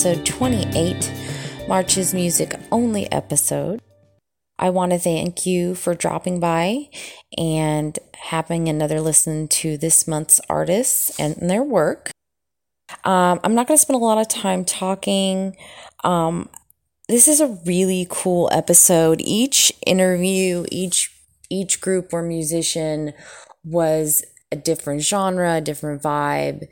episode 28, March's music only episode. I want to thank you for dropping by and having another listen to this month's artists and their work. Um, I'm not going to spend a lot of time talking. Um, this is a really cool episode. Each interview, each each group or musician was a different genre, a different vibe.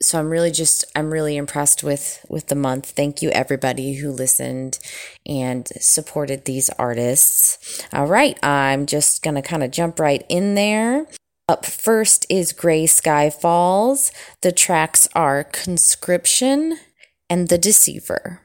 So I'm really just I'm really impressed with with the month. Thank you everybody who listened and supported these artists. All right, I'm just going to kind of jump right in there. Up first is Gray Sky Falls. The tracks are Conscription and The Deceiver.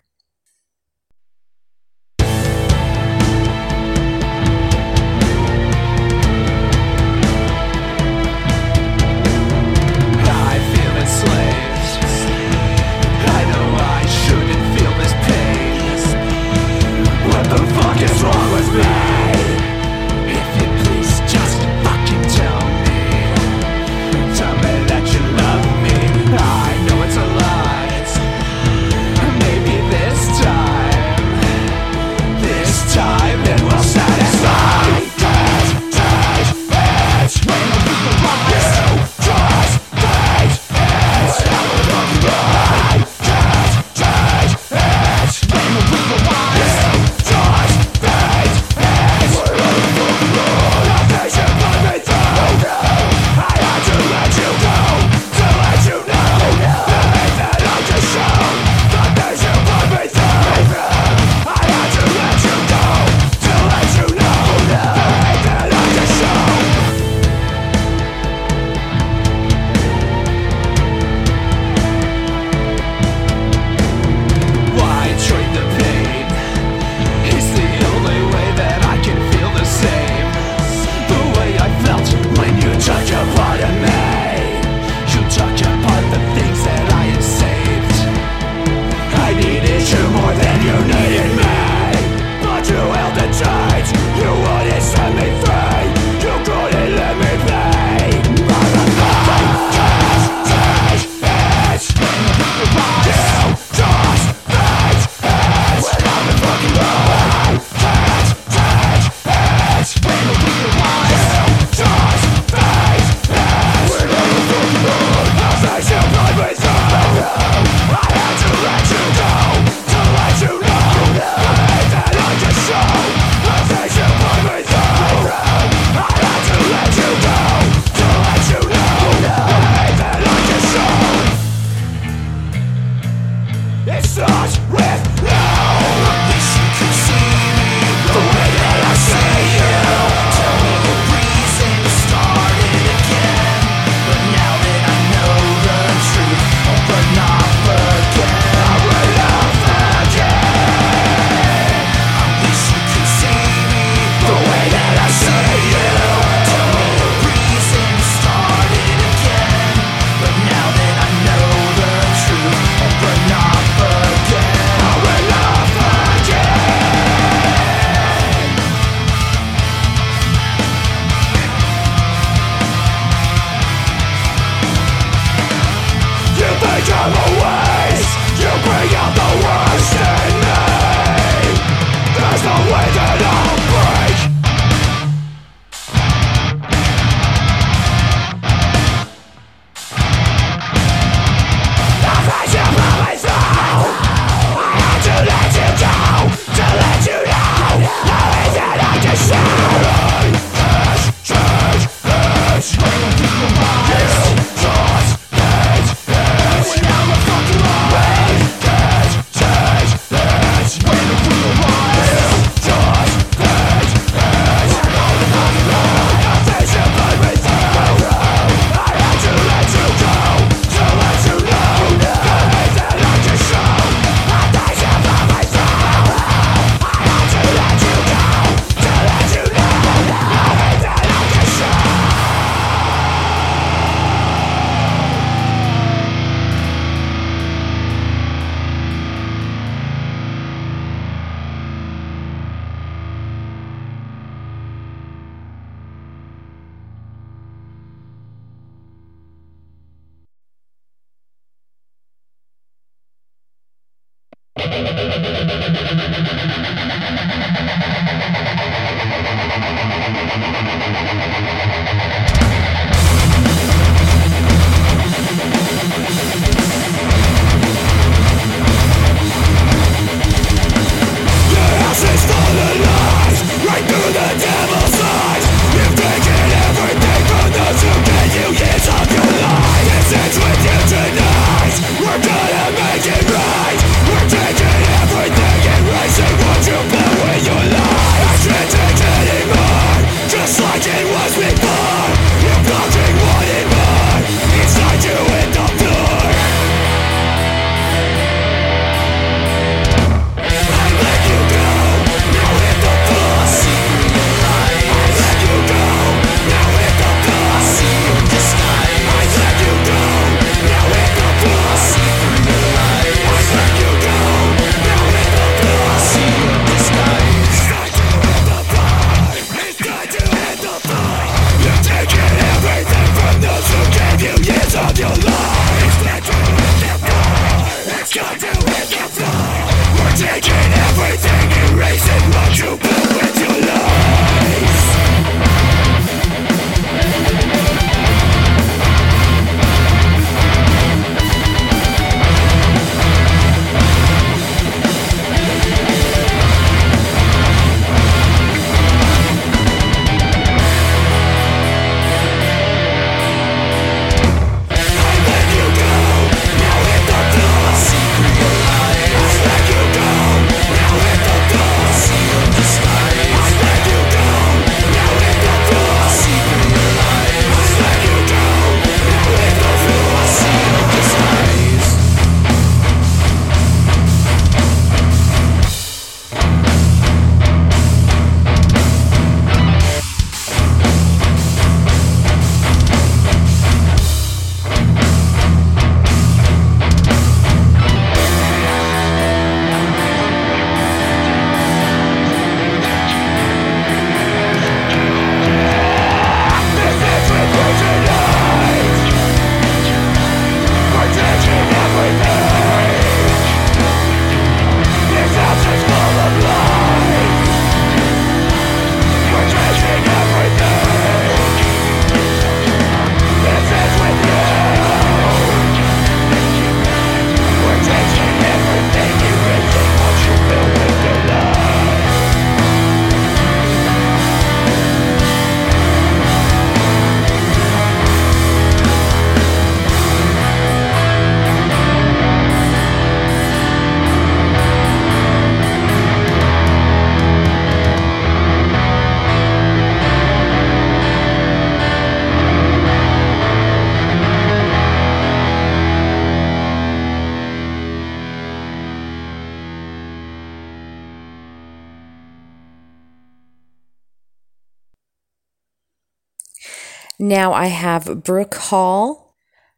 Now I have Brook Hall,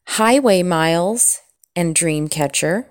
Highway Miles, and Dreamcatcher.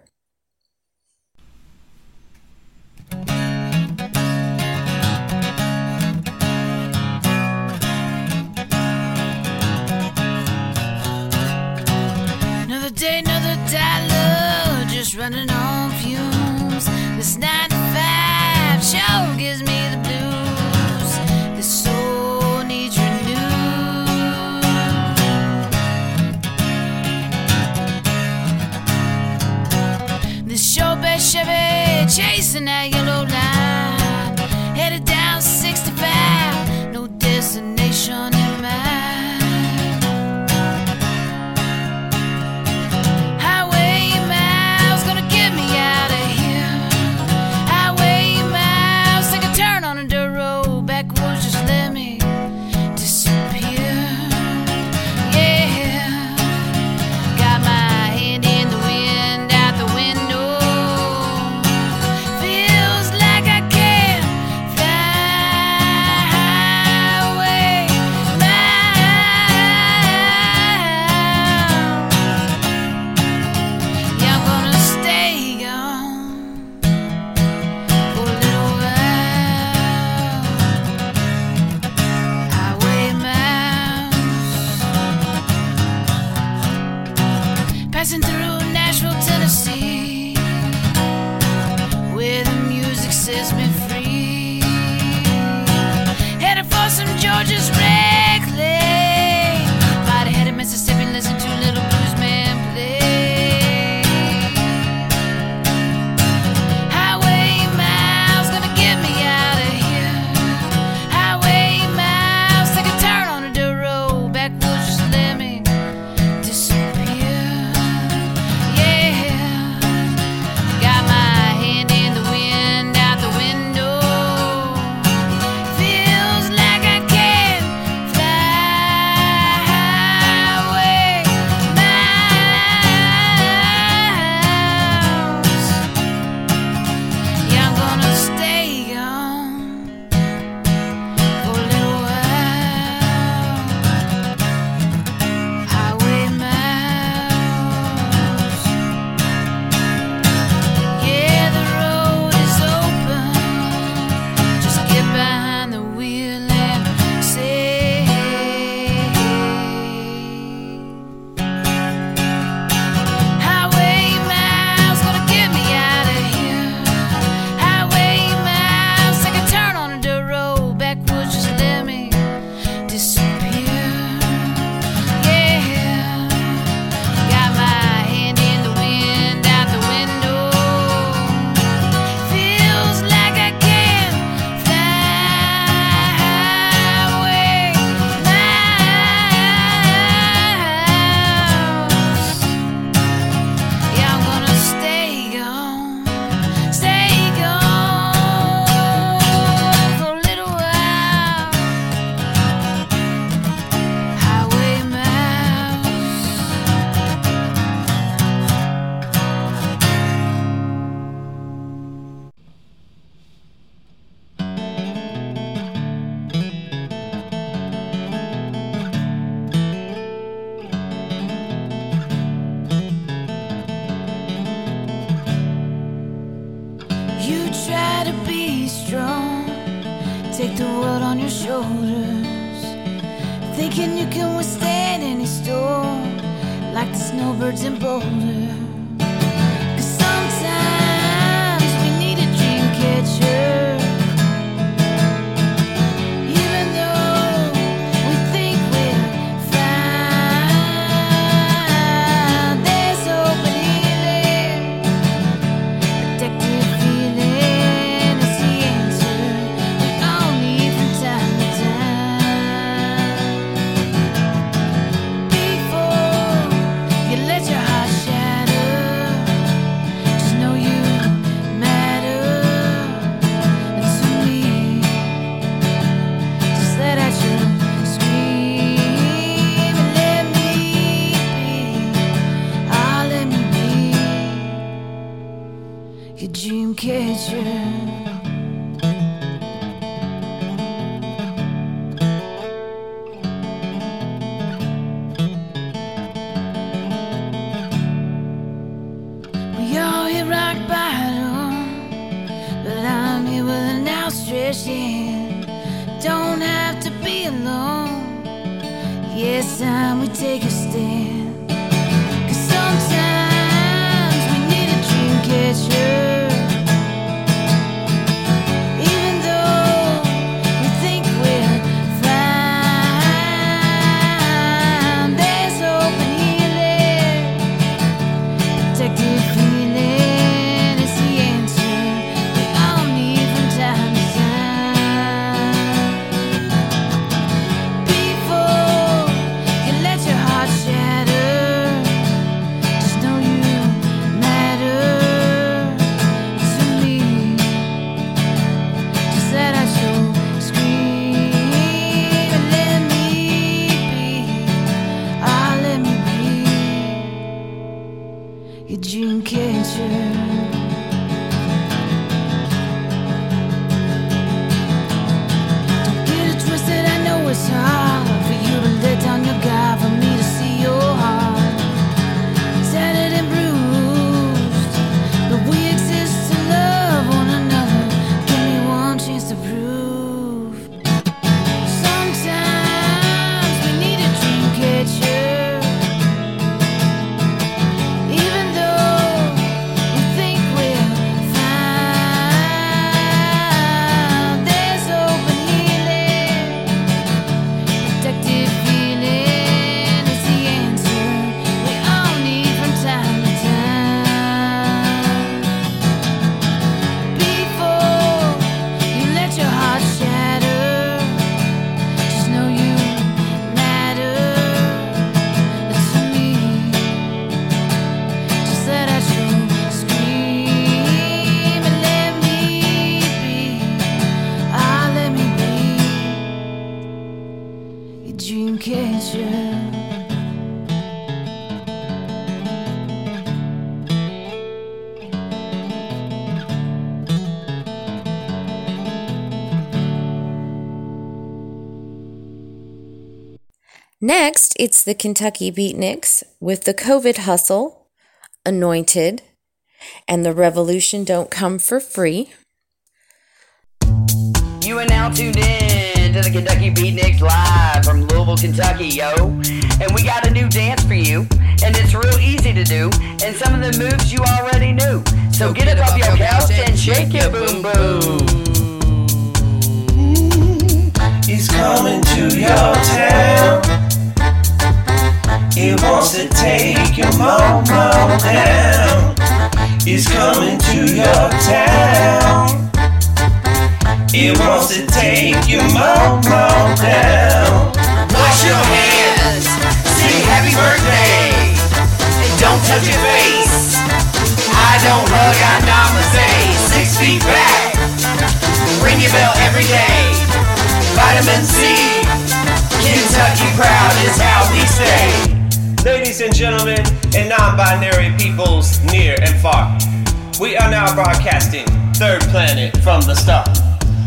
It's the Kentucky Beatniks with the COVID Hustle, Anointed, and the Revolution Don't Come for Free. You are now tuned in to the Kentucky Beatniks live from Louisville, Kentucky, yo. And we got a new dance for you, and it's real easy to do, and some of the moves you already knew. So get, up off your couch and shake your boom boom. He's coming to your town. He wants to take your mama down. He's coming to your town. He wants to take your mama down. Wash your hands, sing happy birthday, and don't touch your face. I don't hug, I namaste, six feet back. Ring your bell every day. Vitamin C, Kentucky proud is how we stay ladies and gentlemen, and non binary peoples near and far. We are now broadcasting Third Planet from the Star.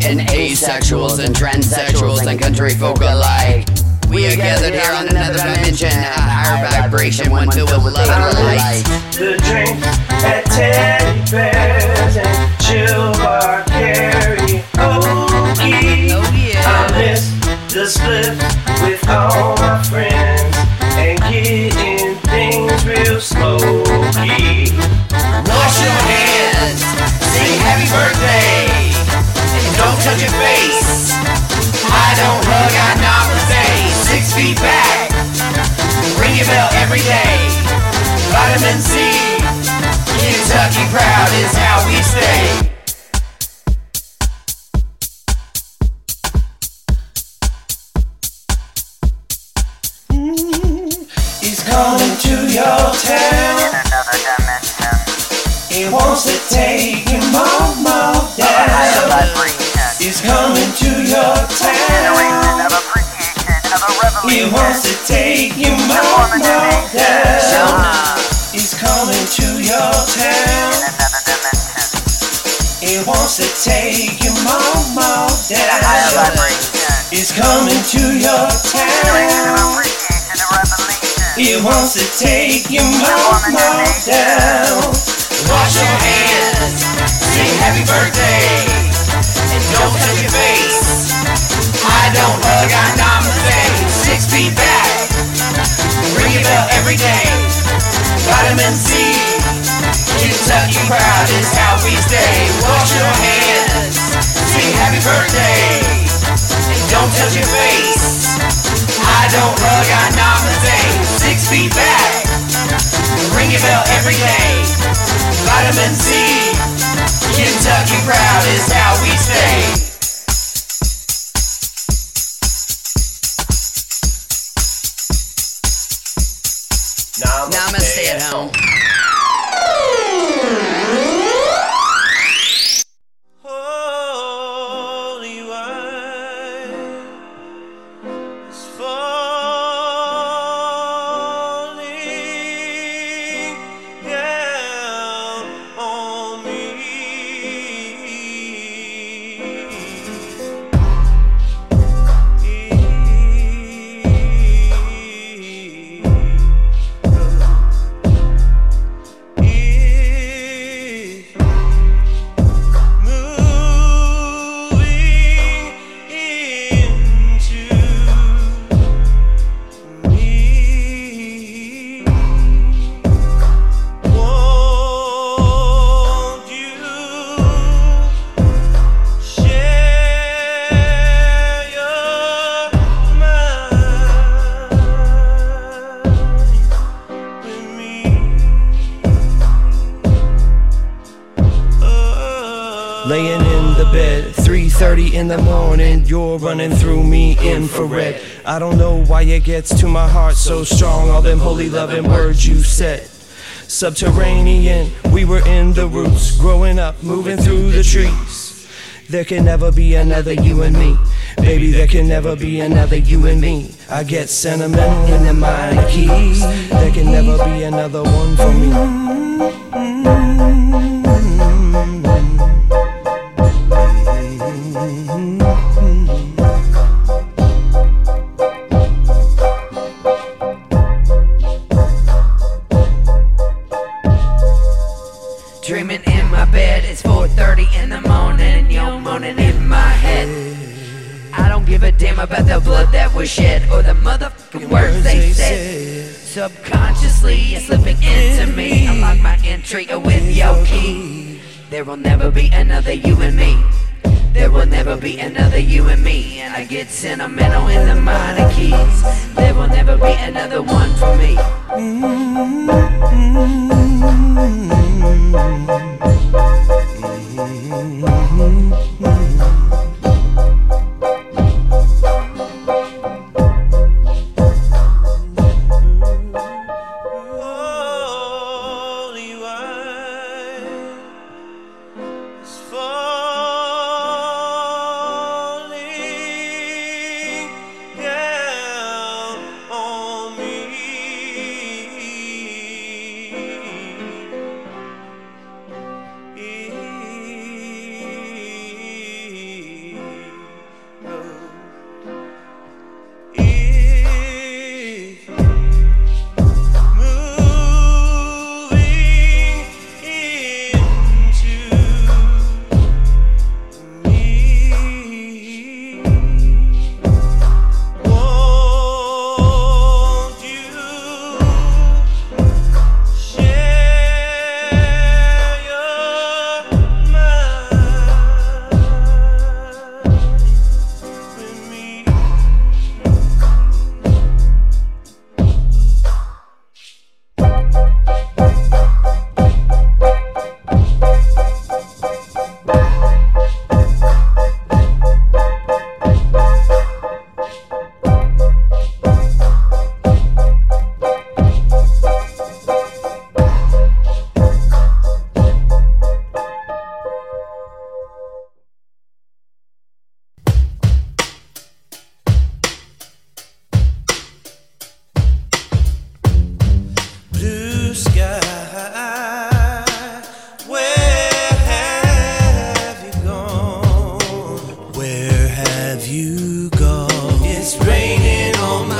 And asexuals and transsexuals and country folk alike. We are gathered here on another dimension, a higher vibration, one filled with love and light. The drink at teddy bears and chill bar karaoke. Oh, I miss the split with all my friends. Coming to your town. It wants to take your mama down. Wash your hands, sing happy birthday, and don't touch your face. I don't hug, I namaste. Six feet back, ring your bell every day. Vitamin C, Kentucky proud is how we stay. Wash your hands, sing happy birthday, don't touch your face. I don't hug, I namaste. Six feet back, ring your bell every day. Vitamin C, Kentucky proud is how we stay. Namaste at home. You're running through me infrared. I don't know why it gets to my heart so strong. All them holy loving words you said. Subterranean, we were in the roots, growing up, moving through the trees. There can never be another you and me. Baby, there can never be another you and me. I get sentimental in the minor keys. There can never be another one for me. Dreaming in my bed, it's 4:30 in the morning, you're moaning in my head. I don't give a damn about the blood that was shed or the motherfucking words they said. Subconsciously, you're slipping into me. Unlock my entry with your key. There will never be another you and me. There will never be another you and me. And I get sentimental in the minor keys. There will never be another one for me. Holy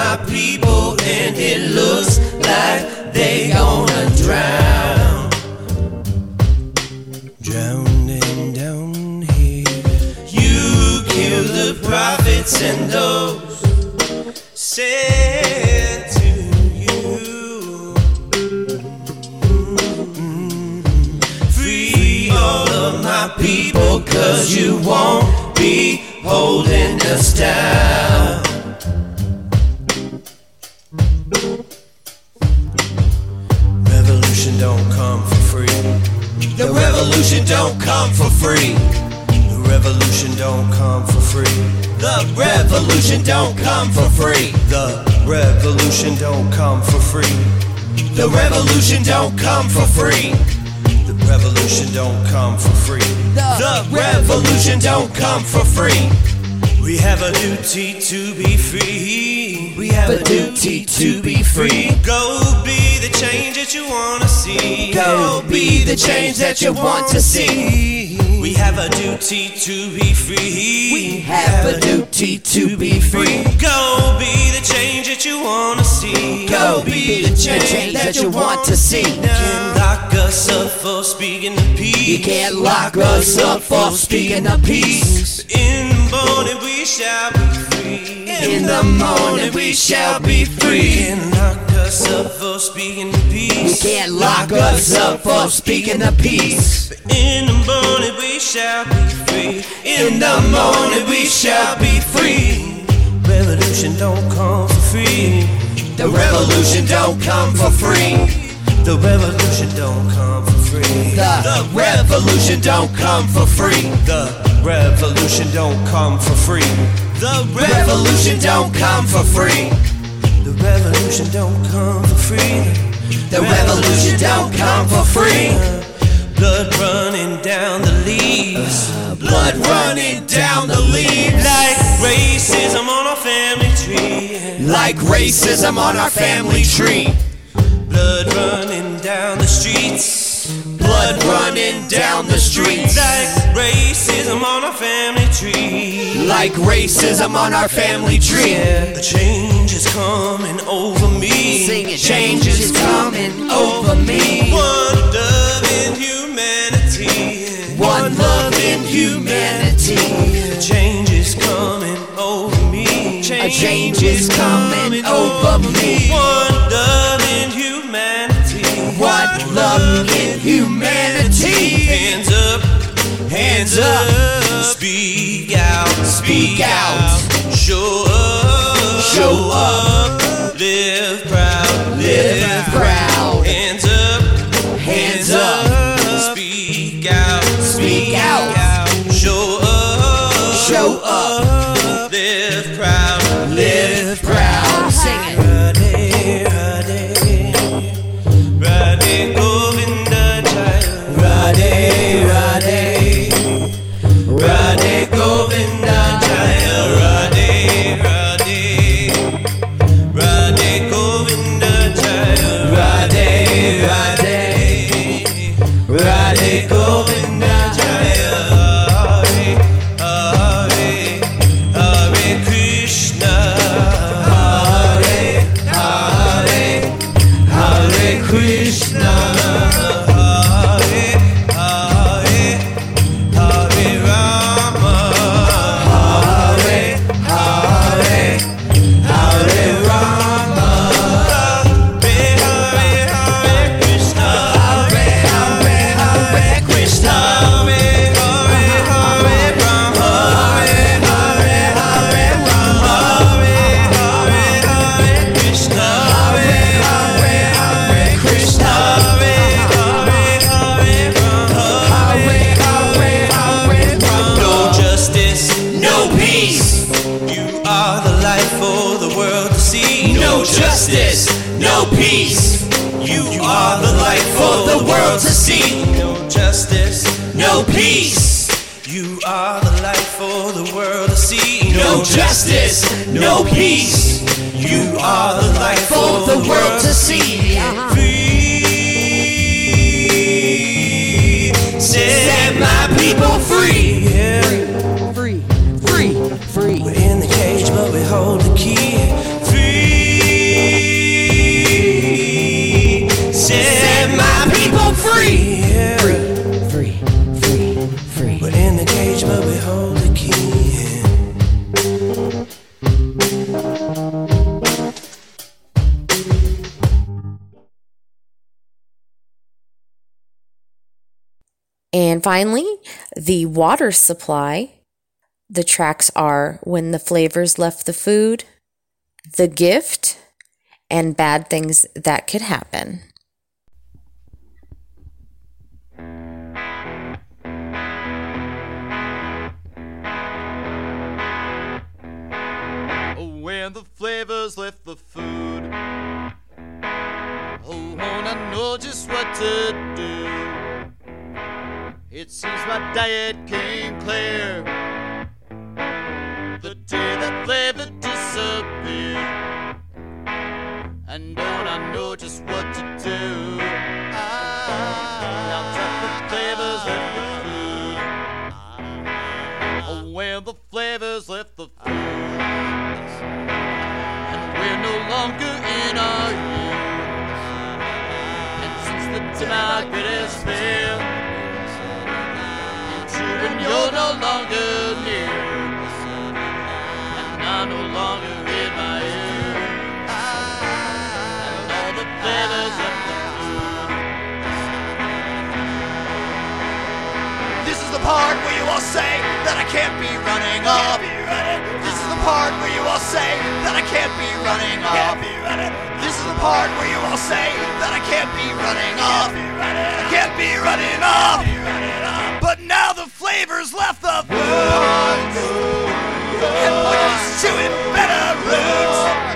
my people, and it looks like they gonna drown. Drowning down here. You kill the prophets and those said to you. Free all of my people, cause you won't be holding us down. Revolution don't come for free. The revolution don't come for free. The revolution don't come for free. The revolution don't come for free. The revolution don't come for free. The revolution don't come for free. The revolution don't come for free. We have a duty to be free. We have a duty to be free. Go be the change that you wanna see. Go be the change that you want to see. We have a duty to be free. We have a duty to be free. Go be the change that you wanna see. Go be the change that you want to see. You can't lock us up for speaking the peace. You can't lock us up for speaking the peace. In the morning we shall be free. In the morning we shall be free. You can't lock us up for speaking the peace. You can't lock us up for speaking the peace. In the morning we shall be free. In the morning we shall be free. Revolution don't come for free. The revolution don't come for free. The revolution don't come for free. The revolution don't come for free. The revolution don't come for free. The revolution don't come for free. The revolution don't come for free. The revolution don't come for free. Blood running down the leaves. Blood running down the leaves. Like racism on our family tree. Like racism on our family tree. Blood running down the streets. Blood running down the streets. Like racism on our family tree. Like racism on our family tree. The change is coming over me. Sing it. Change is coming over me. One love in humanity. One love in humanity. The change is coming over me. A change is coming over me. One love in humanity. One love in humanity. Hands up, hands up. Speak out. Show up, Show up. people free. Yeah. Free, free, free. We're in the cage, but we hold the key. Free. Set my people free. Yeah. Free, free, free, free. We're in the cage, but we hold the key. And finally, the water supply. The tracks are When the Flavors Left the Food, The Gift, and Bad Things That Could Happen. When the flavors left the food, oh, won't I know just what to do? It seems my diet came clear the day that flavor disappeared. And don't I know just what to do? Now the flavors left the food. Oh, when the flavors left the food. And we're no longer in our youth. And since the democracy failed, longer near. And I'm no longer in my youth. And all the flavors left the food. This is the part where you all say that I can't be running off. This is the part where you all say that I can't be running off. This is the part where you all say that I can't be running off. I can't be running off. The food. And we're just chewing better roots.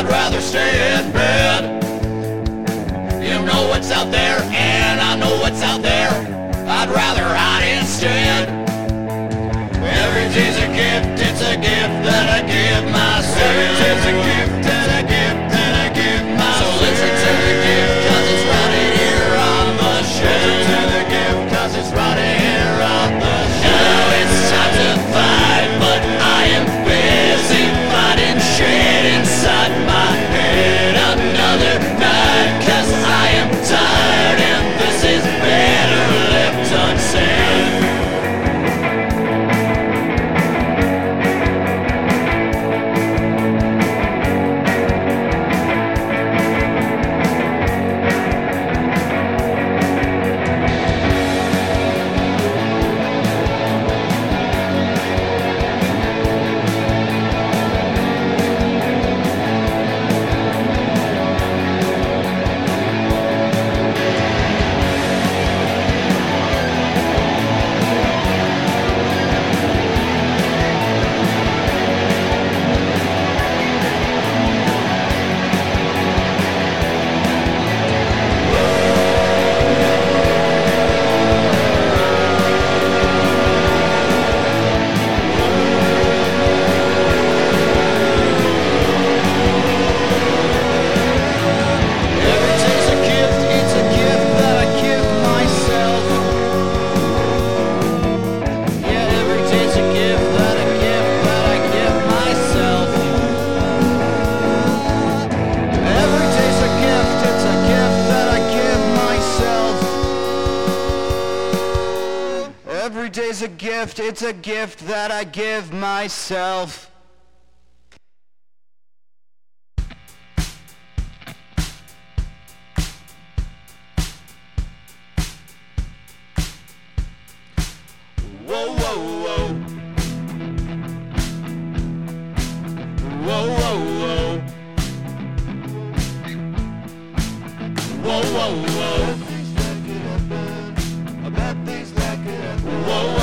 I'd rather stay in bed. You know what's out there, and I know what's out there. I'd rather hide instead. Every day's a gift, it's a gift that I give myself. It's a gift that I give myself. whoa, whoa, whoa. Whoa, whoa, whoa. Whoa, things that could happen. Things that could happen. Whoa, whoa.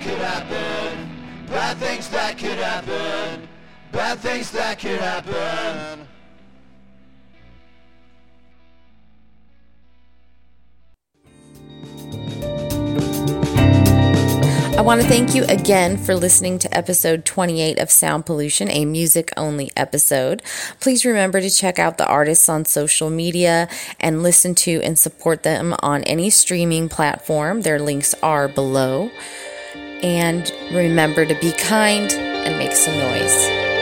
could happen. Bad things that could happen. Bad things that could happen. I want to thank you again for listening to episode 28 of Sound Pollution, a music only episode. Please remember to check out the artists on social media and listen to and support them on any streaming platform. Their links are below. And remember to be kind and make some noise.